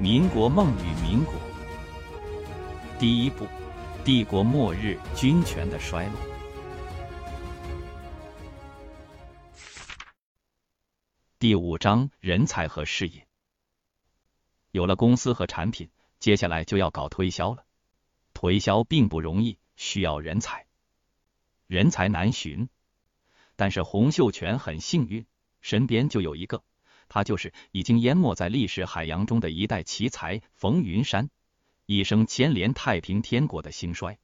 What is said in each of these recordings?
民国梦与民国。第一部，帝国末日，军权的衰落。第五章，人才和事业。有了公司和产品，接下来就要搞推销了。推销并不容易，需要人才，人才难寻。但是洪秀全很幸运，身边就有一个。他就是已经淹没在历史海洋中的一代奇才冯云山，一生牵连太平天国的兴衰。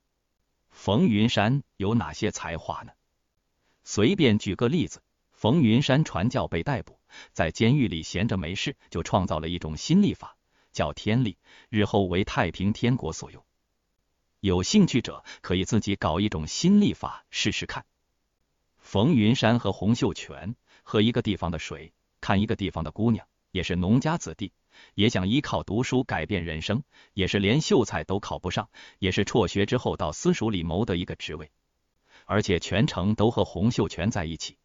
冯云山有哪些才华呢？随便举个例子，冯云山传教被逮捕，在监狱里闲着没事，就创造了一种新历法，叫天历，日后为太平天国所用。有兴趣者可以自己搞一种新历法试试看。冯云山和洪秀全喝一个地方的水。看一个地方的姑娘，也是农家子弟，也想依靠读书改变人生，也是连秀才都考不上，也是辍学之后到私塾里谋得一个职位，而且全程都和洪秀全在一起。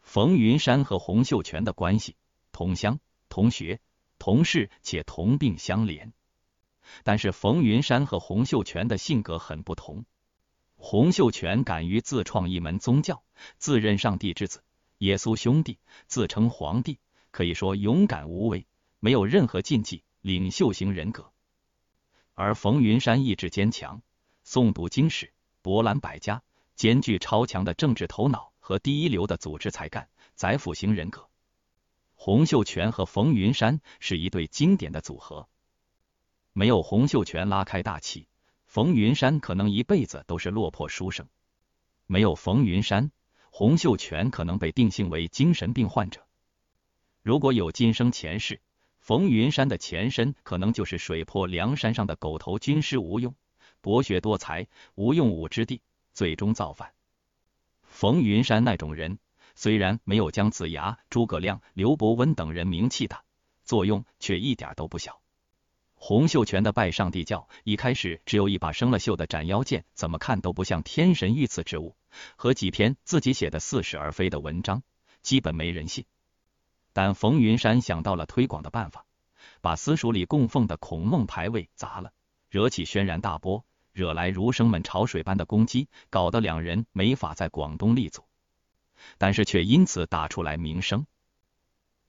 冯云山和洪秀全的关系，同乡、同学、同事，且同病相怜。但是冯云山和洪秀全的性格很不同。洪秀全敢于自创一门宗教，自认上帝之子。耶稣兄弟自称皇帝，可以说勇敢无畏，没有任何禁忌，领袖型人格。而冯云山意志坚强，诵读经史，博览百家，兼具超强的政治头脑和第一流的组织才干，宰辅型人格。洪秀全和冯云山是一对经典的组合。没有洪秀全拉开大旗，冯云山可能一辈子都是落魄书生。没有冯云山。洪秀全可能被定性为精神病患者。如果有今生前世，冯云山的前身可能就是水泊梁山上的狗头军师吴用，博学多才，吴用武之地，最终造反。冯云山那种人，虽然没有姜子牙、诸葛亮、刘伯温等人名气大，作用却一点都不小。洪秀全的拜上帝教，一开始只有一把生了锈的斩妖剑，怎么看都不像天神御赐之物。和几篇自己写的似是而非的文章，基本没人信。但冯云山想到了推广的办法，把私塾里供奉的孔孟牌位砸了，惹起轩然大波，惹来儒生们潮水般的攻击，搞得两人没法在广东立足。但是却因此打出来名声。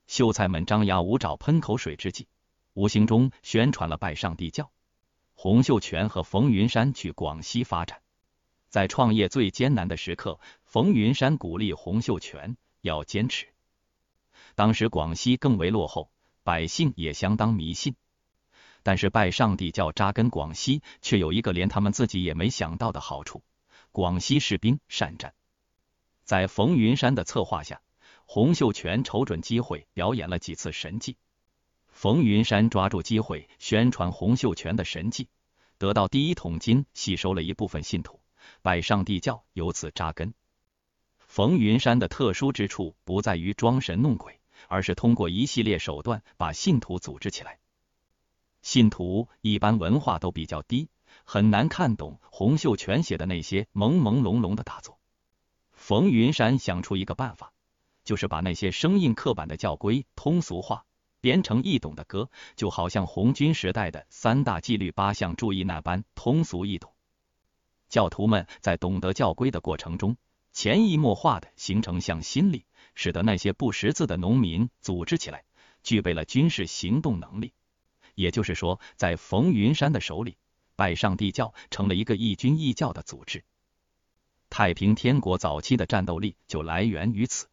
秀才们张牙舞爪、喷口水之际，无形中宣传了拜上帝教。洪秀全和冯云山去广西发展。在创业最艰难的时刻，冯云山鼓励洪秀全要坚持。当时广西更为落后，百姓也相当迷信。但是拜上帝教扎根广西，却有一个连他们自己也没想到的好处：广西士兵善战。在冯云山的策划下，洪秀全瞅准机会表演了几次神迹。冯云山抓住机会宣传洪秀全的神迹，得到第一桶金，吸收了一部分信徒。拜上帝教由此扎根。冯云山的特殊之处不在于装神弄鬼，而是通过一系列手段把信徒组织起来。信徒一般文化都比较低，很难看懂洪秀全写的那些朦朦胧胧的大作。冯云山想出一个办法，就是把那些生硬刻板的教规通俗化，编成易懂的歌，就好像红军时代的三大纪律八项注意那般通俗易懂。教徒们在懂得教规的过程中，潜移默化的形成向心力，使得那些不识字的农民组织起来，具备了军事行动能力。也就是说，在冯云山的手里，拜上帝教成了一个义军义教的组织。太平天国早期的战斗力就来源于此。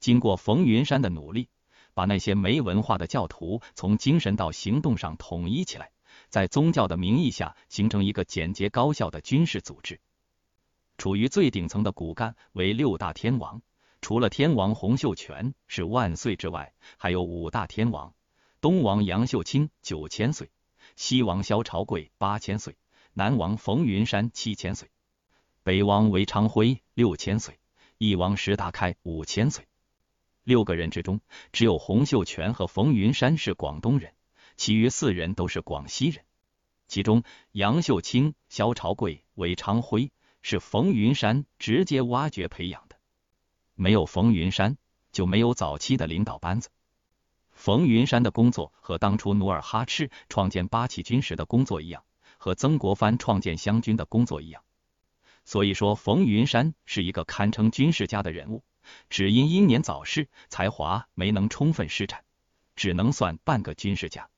经过冯云山的努力，把那些没文化的教徒从精神到行动上统一起来。在宗教的名义下，形成一个简洁高效的军事组织。处于最顶层的骨干为六大天王，除了天王洪秀全是万岁之外，还有五大天王：东王杨秀清九千岁，西王萧朝贵八千岁，南王冯云山七千岁，北王韦昌辉六千岁，翼王石达开五千岁。六个人之中，只有洪秀全和冯云山是广东人。其余四人都是广西人，其中杨秀清、萧朝贵、韦昌辉是冯云山直接挖掘培养的。没有冯云山，就没有早期的领导班子。冯云山的工作和当初努尔哈赤创建八旗军时的工作一样，和曾国藩创建湘军的工作一样。所以说，冯云山是一个堪称军事家的人物，只因英年早逝，才华没能充分施展，只能算半个军事家。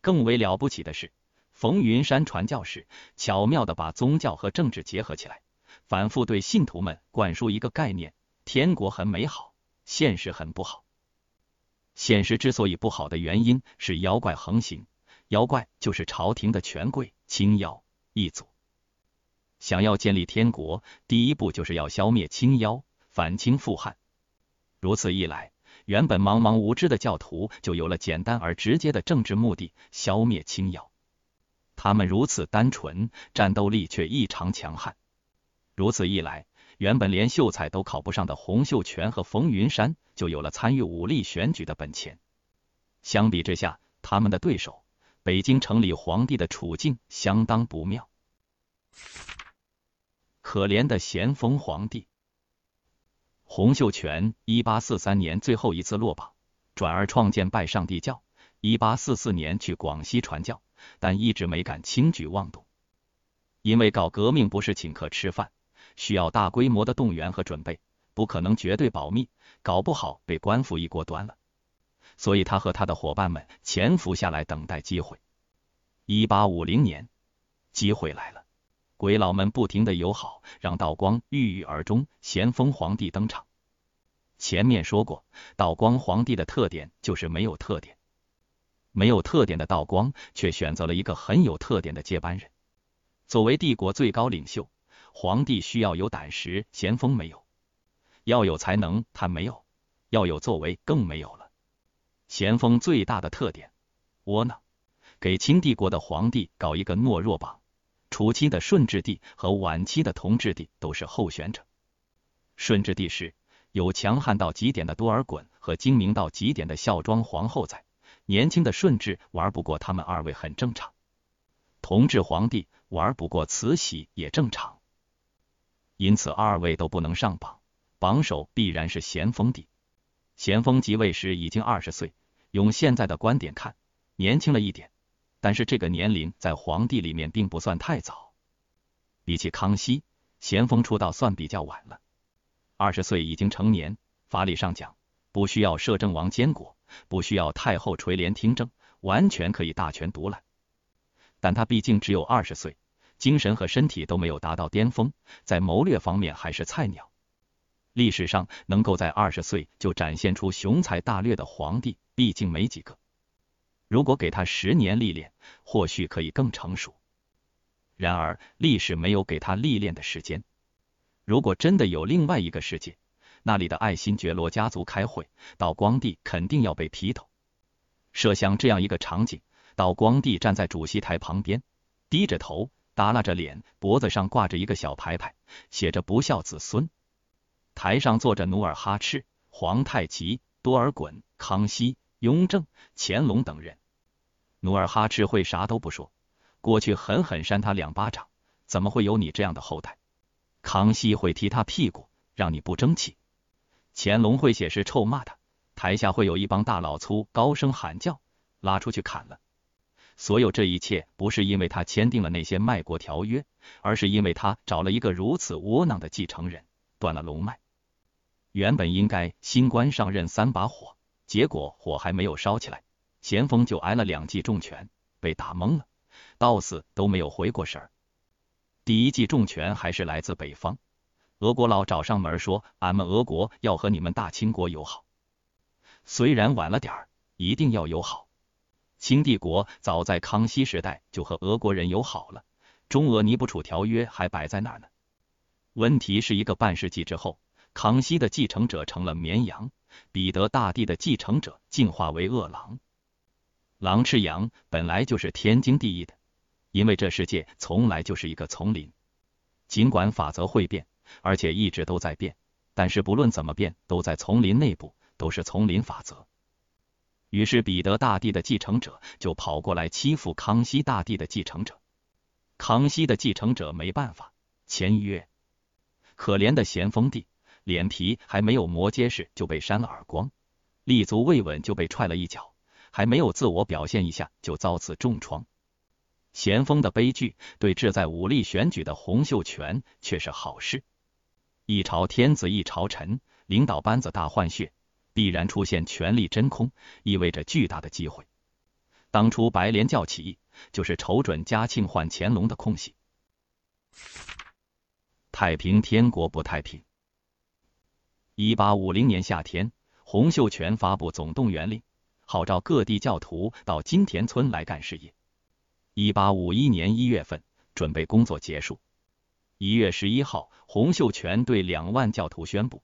更为了不起的是，冯云山传教时巧妙的把宗教和政治结合起来，反复对信徒们灌输一个概念：天国很美好，现实很不好。现实之所以不好的原因是妖怪横行，妖怪就是朝廷的权贵、清妖一族。想要建立天国，第一步就是要消灭清妖，反清复汉。如此一来，原本茫茫无知的教徒就有了简单而直接的政治目的：消灭清妖。他们如此单纯，战斗力却异常强悍。如此一来，原本连秀才都考不上的洪秀全和冯云山，就有了参与武力选举的本钱。相比之下，他们的对手北京城里皇帝的处境相当不妙。可怜的咸丰皇帝，洪秀全，一八四三年最后一次落榜，转而创建拜上帝教。一八四四年去广西传教，但一直没敢轻举妄动，因为搞革命不是请客吃饭。需要大规模的动员和准备，不可能绝对保密，搞不好被官府一锅端了。所以他和他的伙伴们潜伏下来等待机会。一八五零年，机会来了，鬼佬们不停的友好，让道光郁郁而终，咸丰皇帝登场。前面说过，道光皇帝的特点就是没有特点，没有特点的道光却选择了一个很有特点的接班人，作为帝国最高领袖。皇帝需要有胆识，咸丰没有；要有才能，他没有；要有作为，更没有了。咸丰最大的特点，窝囊，给清帝国的皇帝搞一个懦弱榜。初期的顺治帝和晚期的同治帝都是候选者。顺治帝时有强悍到极点的多尔衮和精明到极点的孝庄皇后在，年轻的顺治玩不过他们二位很正常。同治皇帝玩不过慈禧也正常。因此，二位都不能上榜，榜首必然是咸丰帝。咸丰即位时已经二十岁，用现在的观点看，年轻了一点，但是这个年龄在皇帝里面并不算太早。比起康熙，咸丰出道算比较晚了。二十岁已经成年，法理上讲，不需要摄政王监国，不需要太后垂帘听政，完全可以大权独揽。但他毕竟只有二十岁。精神和身体都没有达到巅峰，在谋略方面还是菜鸟。历史上能够在二十岁就展现出雄才大略的皇帝，毕竟没几个。如果给他十年历练，或许可以更成熟。然而，历史没有给他历练的时间。如果真的有另外一个世界，那里的爱新觉罗家族开会，道光帝肯定要被劈头。设想这样一个场景：道光帝站在主席台旁边，低着头。耷拉着脸，脖子上挂着一个小牌牌，写着“不孝子孙”。台上坐着努尔哈赤、皇太极、多尔衮、康熙、雍正、乾隆等人。努尔哈赤会啥都不说，过去狠狠扇他两巴掌。怎么会有你这样的后代？康熙会踢他屁股，让你不争气。乾隆会写诗臭骂他，台下会有一帮大老粗高声喊叫，拉出去砍了。所有这一切不是因为他签订了那些卖国条约，而是因为他找了一个如此窝囊的继承人，断了龙脉。原本应该新官上任三把火，结果火还没有烧起来，咸丰就挨了两记重拳，被打懵了，到死都没有回过神儿。第一记重拳还是来自北方，俄国佬找上门说：“俺们俄国要和你们大清国友好，虽然晚了点儿，一定要友好。”清帝国早在康熙时代就和俄国人友好了，中俄尼布楚条约还摆在那儿呢。问题是一个半世纪之后，康熙的继承者成了绵羊，彼得大帝的继承者进化为饿狼。狼吃羊本来就是天经地义的，因为这世界从来就是一个丛林。尽管法则会变，而且一直都在变，但是不论怎么变，都在丛林内部，都是丛林法则。于是彼得大帝的继承者就跑过来欺负康熙大帝的继承者，康熙的继承者没办法签约。可怜的咸丰帝脸皮还没有磨结实就被扇了耳光，立足未稳就被踹了一脚，还没有自我表现一下就遭此重创。咸丰的悲剧对志在武力选举的洪秀全却是好事。一朝天子一朝臣，领导班子大换血，必然出现权力真空，意味着巨大的机会。当初白莲教起义就是瞅准嘉庆换乾隆的空隙。太平天国不太平。一八五零年夏天，洪秀全发布总动员令，号召各地教徒到金田村来干事业。一八五一年一月份，准备工作结束。一月十一号，洪秀全对两万教徒宣布：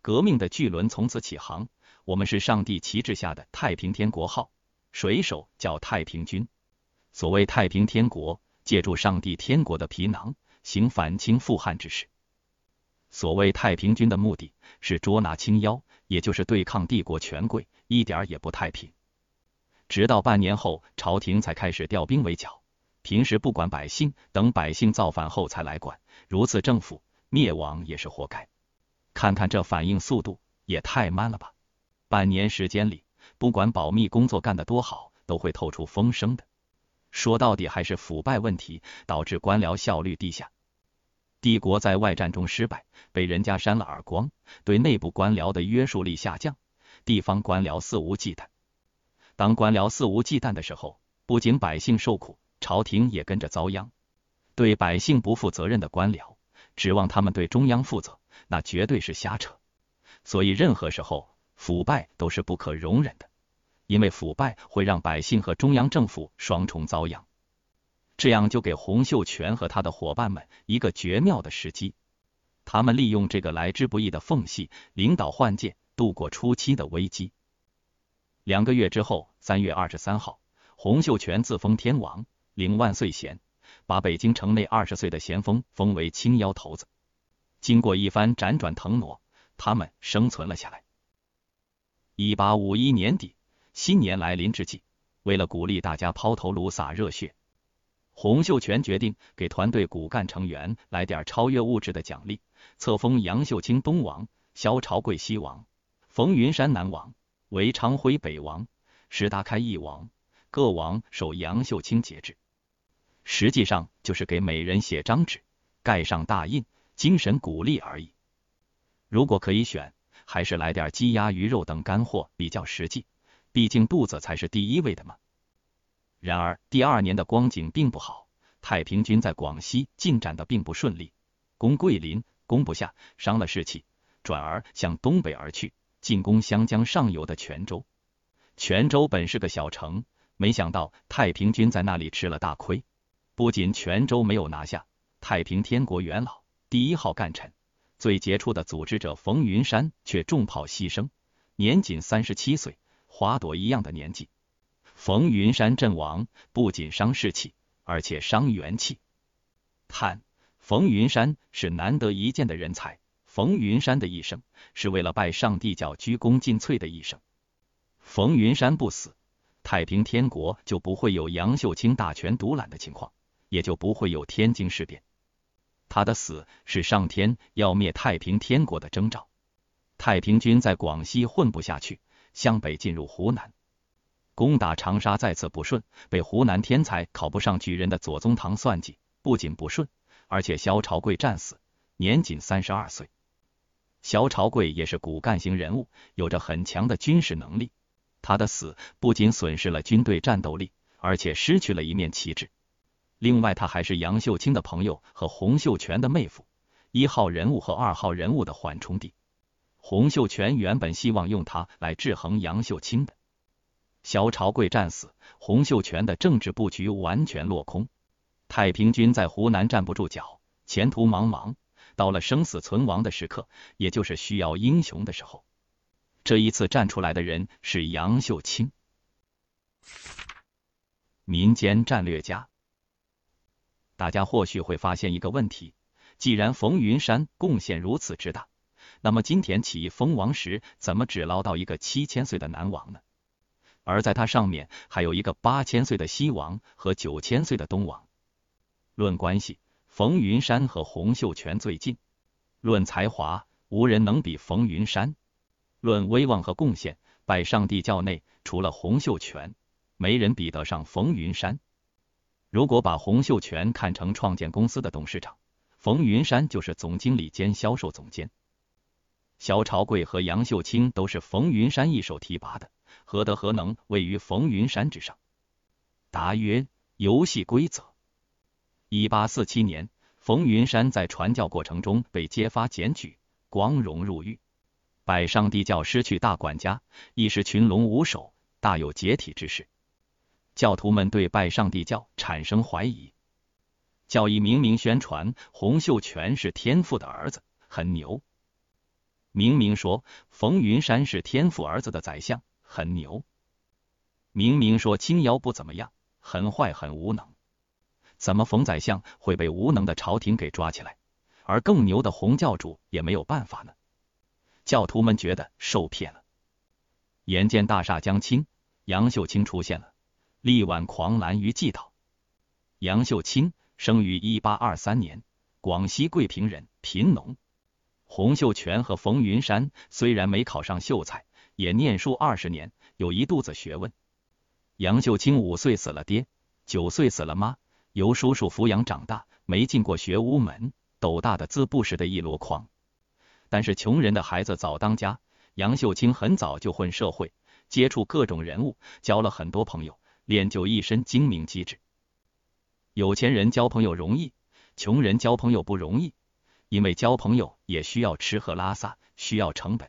革命的巨轮从此起航。我们是上帝旗帜下的太平天国号，水手叫太平军。所谓太平天国，借助上帝天国的皮囊，行反清复汉之事。所谓太平军的目的是捉拿清妖，也就是对抗帝国权贵，一点也不太平。直到半年后，朝廷才开始调兵围剿，平时不管百姓，等百姓造反后才来管，如此政府灭亡也是活该。看看这反应速度，也太慢了吧！半年时间里，不管保密工作干得多好，都会透出风声的。说到底还是腐败问题导致官僚效率低下。帝国在外战中失败，被人家扇了耳光，对内部官僚的约束力下降，地方官僚肆无忌惮。当官僚肆无忌惮的时候，不仅百姓受苦，朝廷也跟着遭殃。对百姓不负责任的官僚，指望他们对中央负责，那绝对是瞎扯。所以任何时候，腐败都是不可容忍的，因为腐败会让百姓和中央政府双重遭殃。这样就给洪秀全和他的伙伴们一个绝妙的时机，他们利用这个来之不易的缝隙，领导换届，度过初期的危机。两个月之后，三月二十三号，洪秀全自封天王，领万岁衔，把北京城内二十岁的咸丰封为青腰头子。经过一番辗转腾挪，他们生存了下来。一八五一年底，新年来临之际，为了鼓励大家抛头颅洒热血。洪秀全决定给团队骨干成员来点超越物质的奖励，册封杨秀清东王，萧朝贵西王，冯云山南王，韦昌辉北王，石达开义王，各王受杨秀清节制。实际上就是给每人写张纸，盖上大印，精神鼓励而已。如果可以选，还是来点鸡鸭鱼肉等干货比较实际，毕竟肚子才是第一位的嘛。然而，第二年的光景并不好，太平军在广西进展的并不顺利，攻桂林攻不下，伤了士气，转而向东北而去，进攻湘江上游的泉州。泉州本是个小城，没想到太平军在那里吃了大亏，不仅泉州没有拿下，太平天国元老第一号干臣、最杰出的组织者冯云山却中炮牺牲，年仅三十七岁，花朵一样的年纪。冯云山阵亡，不仅伤士气，而且伤元气。叹，冯云山是难得一见的人才。冯云山的一生，是为了拜上帝教鞠躬尽瘁的一生。冯云山不死，太平天国就不会有杨秀清大权独揽的情况，也就不会有天津事变。他的死是上天要灭太平天国的征兆。太平军在广西混不下去，向北进入湖南。攻打长沙再次不顺，被湖南天才考不上举人的左宗棠算计，不仅不顺，而且萧朝贵战死，年仅三十二岁。萧朝贵也是骨干型人物，有着很强的军事能力。他的死不仅损失了军队战斗力，而且失去了一面旗帜。另外，他还是杨秀清的朋友和洪秀全的妹夫，一号人物和二号人物的缓冲地。洪秀全原本希望用他来制衡杨秀清的。萧朝贵战死，洪秀全的政治布局完全落空。太平军在湖南站不住脚，前途茫茫。到了生死存亡的时刻，也就是需要英雄的时候，这一次站出来的人是杨秀清。民间战略家，大家或许会发现一个问题：既然冯云山贡献如此之大，那么金田起义封王时，怎么只捞到一个七千岁的南王呢？而在他上面还有一个八千岁的西王和九千岁的东王。论关系，冯云山和洪秀全最近；论才华，无人能比冯云山；论威望和贡献，拜上帝教内除了洪秀全，没人比得上冯云山。如果把洪秀全看成创建公司的董事长，冯云山就是总经理兼销售总监。萧朝贵和杨秀清都是冯云山一手提拔的，何德何能位于冯云山之上？答曰：游戏规则。一八四七年，冯云山在传教过程中被揭发检举，光荣入狱。拜上帝教失去大管家，一时群龙无首，大有解体之势。教徒们对拜上帝教产生怀疑。教义明明宣传洪秀全是天父的儿子，很牛。明明说冯云山是天父儿子的宰相，很牛。明明说青瑶不怎么样，很坏很无能。怎么冯宰相会被无能的朝廷给抓起来，而更牛的洪教主也没有办法呢？教徒们觉得受骗了。眼见大厦将倾，杨秀清出现了，力挽狂澜于既倒。杨秀清生于一八二三年，广西桂平人，贫农。洪秀全和冯云山虽然没考上秀才，也念书二十年，有一肚子学问。杨秀清五岁死了爹，九岁死了妈，由叔叔抚养长大，没进过学屋门，斗大的字不识的一箩筐。但是穷人的孩子早当家，杨秀清很早就混社会，接触各种人物，交了很多朋友，练就一身精明机智。有钱人交朋友容易，穷人交朋友不容易。因为交朋友也需要吃喝拉撒，需要成本。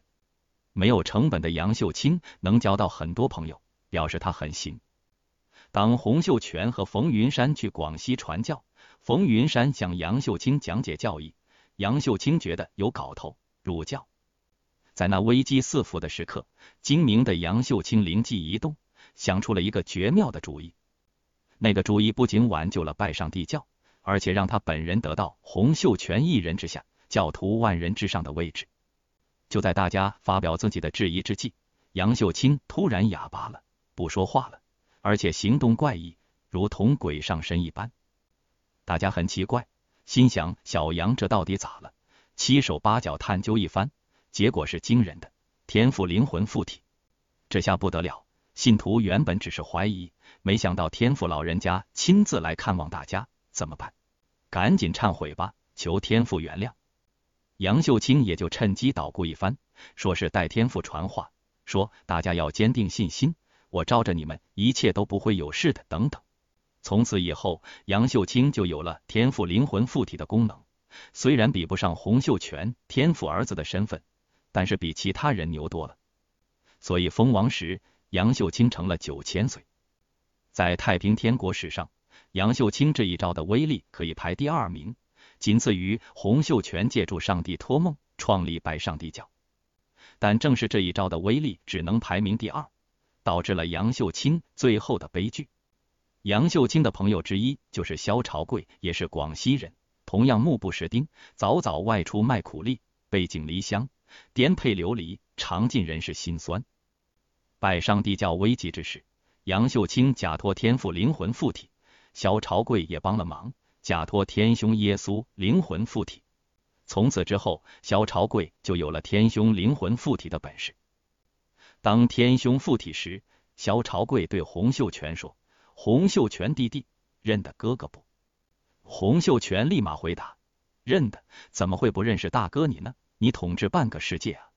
没有成本的杨秀清能交到很多朋友，表示他很行。当洪秀全和冯云山去广西传教，冯云山向杨秀清讲解教义，杨秀清觉得有搞头，入教。在那危机四伏的时刻，精明的杨秀清灵机一动，想出了一个绝妙的主意。那个主意不仅挽救了拜上帝教。而且让他本人得到洪秀全一人之下，教徒万人之上的位置。就在大家发表自己的质疑之际，杨秀清突然哑巴了，不说话了，而且行动怪异，如同鬼上身一般。大家很奇怪，心想小杨这到底咋了？七手八脚探究一番，结果是惊人的，天赋灵魂附体。这下不得了，信徒原本只是怀疑，没想到天父老人家亲自来看望大家，怎么办？赶紧忏悔吧，求天父原谅。杨秀清也就趁机捣鼓一番，说是代天父传话，说大家要坚定信心，我罩着你们，一切都不会有事的。等等。从此以后，杨秀清就有了天赋灵魂附体的功能。虽然比不上洪秀全天赋儿子的身份，但是比其他人牛多了。所以封王时，杨秀清成了九千岁，在太平天国史上。杨秀清这一招的威力可以排第二名，仅次于洪秀全借助上帝托梦创立拜上帝教。但正是这一招的威力只能排名第二，导致了杨秀清最后的悲剧。杨秀清的朋友之一就是萧朝贵，也是广西人，同样目不识丁，早早外出卖苦力，背井离乡，颠沛流离，尝尽人世辛酸。拜上帝教危急之时，杨秀清假托天父灵魂附体。萧朝贵也帮了忙，假托天兄耶稣灵魂附体。从此之后，萧朝贵就有了天兄灵魂附体的本事。当天兄附体时，萧朝贵对洪秀全说：“洪秀全弟弟，认得哥哥不？”洪秀全立马回答：“认得，怎么会不认识大哥你呢？你统治半个世界啊！”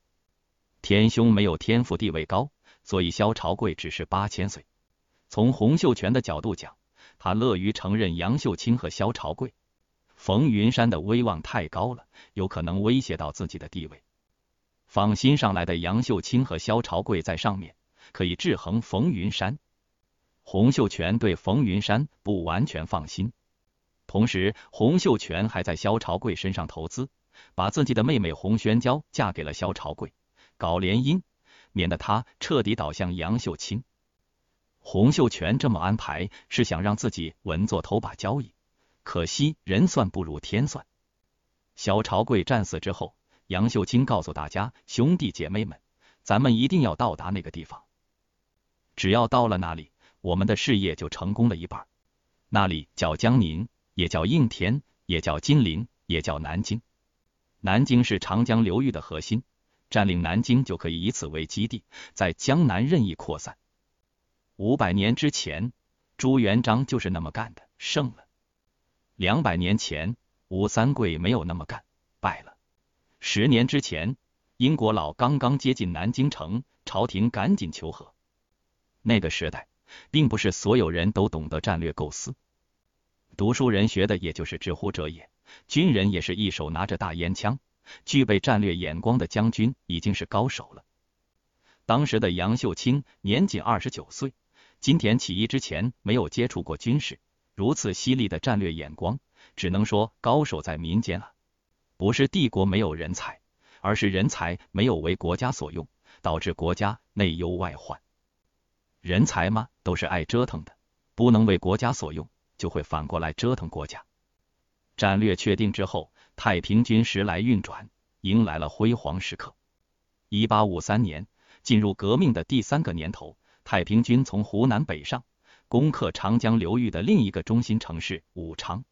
天兄没有天赋地位高，所以萧朝贵只是八千岁。从洪秀全的角度讲，他乐于承认杨秀清和萧朝贵、冯云山的威望太高了，有可能威胁到自己的地位。放心上来的杨秀清和萧朝贵在上面，可以制衡冯云山。洪秀全对冯云山不完全放心，同时洪秀全还在萧朝贵身上投资，把自己的妹妹洪宣娇嫁给了萧朝贵，搞联姻，免得他彻底倒向杨秀清。洪秀全这么安排，是想让自己稳坐头把交椅。可惜人算不如天算。萧朝贵战死之后，杨秀清告诉大家：“兄弟姐妹们，咱们一定要到达那个地方。只要到了那里，我们的事业就成功了一半。那里叫江宁，也叫应天，也叫金陵，也叫南京。南京是长江流域的核心，占领南京就可以以此为基地，在江南任意扩散。五百年之前，朱元璋就是那么干的，胜了；两百年前，吴三桂没有那么干，败了；十年之前，英国佬刚刚接近南京城，朝廷赶紧求和。那个时代，并不是所有人都懂得战略构思，读书人学的也就是知乎者也，军人也是一手拿着大烟枪。具备战略眼光的将军已经是高手了。当时的杨秀清年仅二十九岁，金田起义之前没有接触过军事，如此犀利的战略眼光，只能说高手在民间啊。不是帝国没有人才，而是人才没有为国家所用，导致国家内忧外患。人才嘛，都是爱折腾的，不能为国家所用，就会反过来折腾国家。战略确定之后。太平军时来运转，迎来了辉煌时刻。一八五三年，进入革命的第三个年头，太平军从湖南北上，攻克长江流域的另一个中心城市武昌。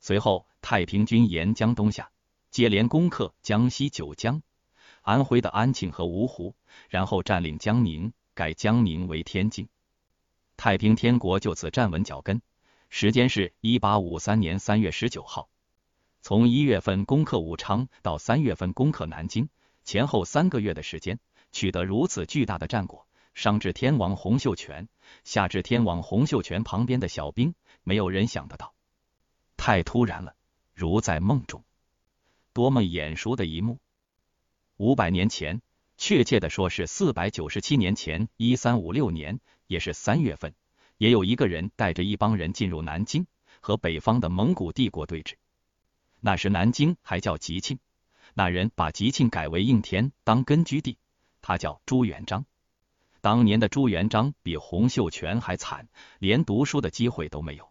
随后，太平军沿江东下，接连攻克江西九江、安徽的安庆和芜湖，然后占领江宁，改江宁为天津。太平天国就此站稳脚跟。时间是一八五三年三月十九号。从一月份攻克武昌到三月份攻克南京，前后三个月的时间，取得如此巨大的战果，上至天王洪秀全，下至天王洪秀全旁边的小兵，没有人想得到。太突然了，如在梦中，多么眼熟的一幕！五百年前，确切的说是四百九十七年前，一三五六年，也是三月份，也有一个人带着一帮人进入南京，和北方的蒙古帝国对峙。那时南京还叫吉庆，那人把吉庆改为应天当根据地，他叫朱元璋。当年的朱元璋比洪秀全还惨，连读书的机会都没有。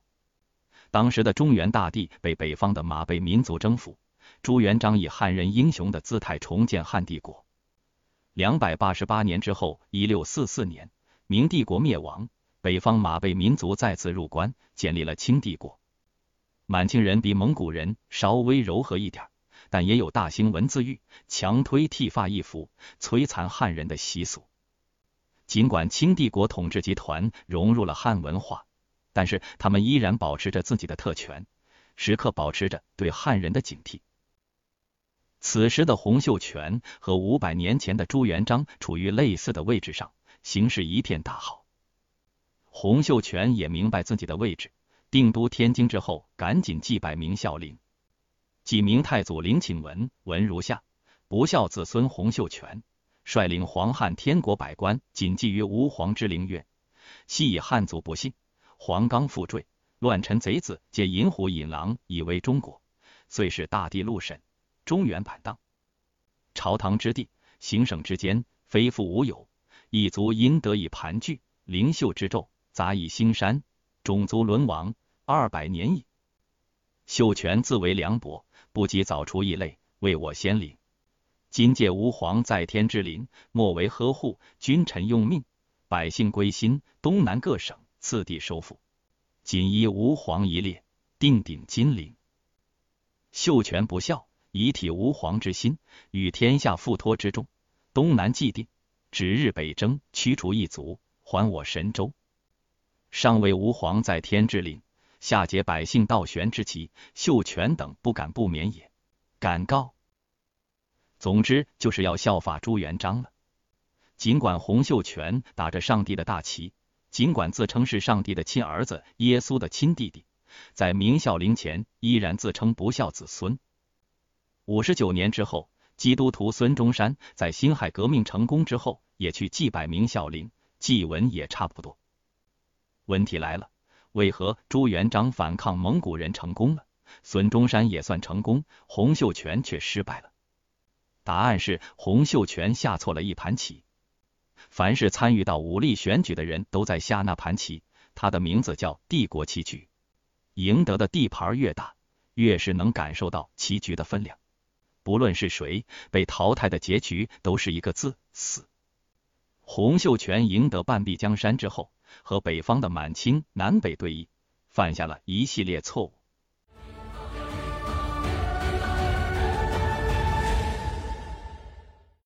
当时的中原大地被北方的马背民族征服，朱元璋以汉人英雄的姿态重建汉帝国。两百八十八年之后，一六四四年，明帝国灭亡，北方马背民族再次入关，建立了清帝国。满清人比蒙古人稍微柔和一点，但也有大兴文字狱、强推剃发易服、摧残汉人的习俗。尽管清帝国统治集团融入了汉文化，但是他们依然保持着自己的特权，时刻保持着对汉人的警惕。此时的洪秀全和五百年前的朱元璋处于类似的位置上，形势一片大好。洪秀全也明白自己的位置。定都天津之后，赶紧祭拜明孝陵。祭明太祖陵寝文文如下：不孝子孙洪秀全，率领黄汉天国百官，谨祭于吾皇之灵曰：昔以汉族不幸，黄冈复坠，乱臣贼子皆引虎引狼以为中国，遂使大地陆审，中原板荡。朝堂之地，行省之间，非复无有，一族因得以盘踞，灵秀之胄，杂以兴山。种族沦亡二百年矣。秀全自为凉薄，不及早除异类，为我先领。今借吾皇在天之灵，莫为呵护，君臣用命，百姓归心，东南各省次第收复。仅依吾皇一列，定鼎金陵。秀全不孝，以体吾皇之心，与天下付托之重，东南既定，指日北征，驱除异族，还我神州。上为吾皇在天之灵，下解百姓倒悬之旗，秀全等不敢不免也。敢告。总之就是要效法朱元璋了。尽管洪秀全打着上帝的大旗，尽管自称是上帝的亲儿子、耶稣的亲弟弟，在明孝陵前依然自称不孝子孙。五十九年之后，基督徒孙中山在辛亥革命成功之后，也去祭拜明孝陵，祭文也差不多。问题来了，为何朱元璋反抗蒙古人成功了，孙中山也算成功，洪秀全却失败了？答案是洪秀全下错了一盘棋。凡是参与到武力选举的人都在下那盘棋，他的名字叫帝国棋局。赢得的地盘越大，越是能感受到棋局的分量。不论是谁被淘汰的结局都是一个字：死。洪秀全赢得半壁江山之后。和北方的满清南北对弈，犯下了一系列错误。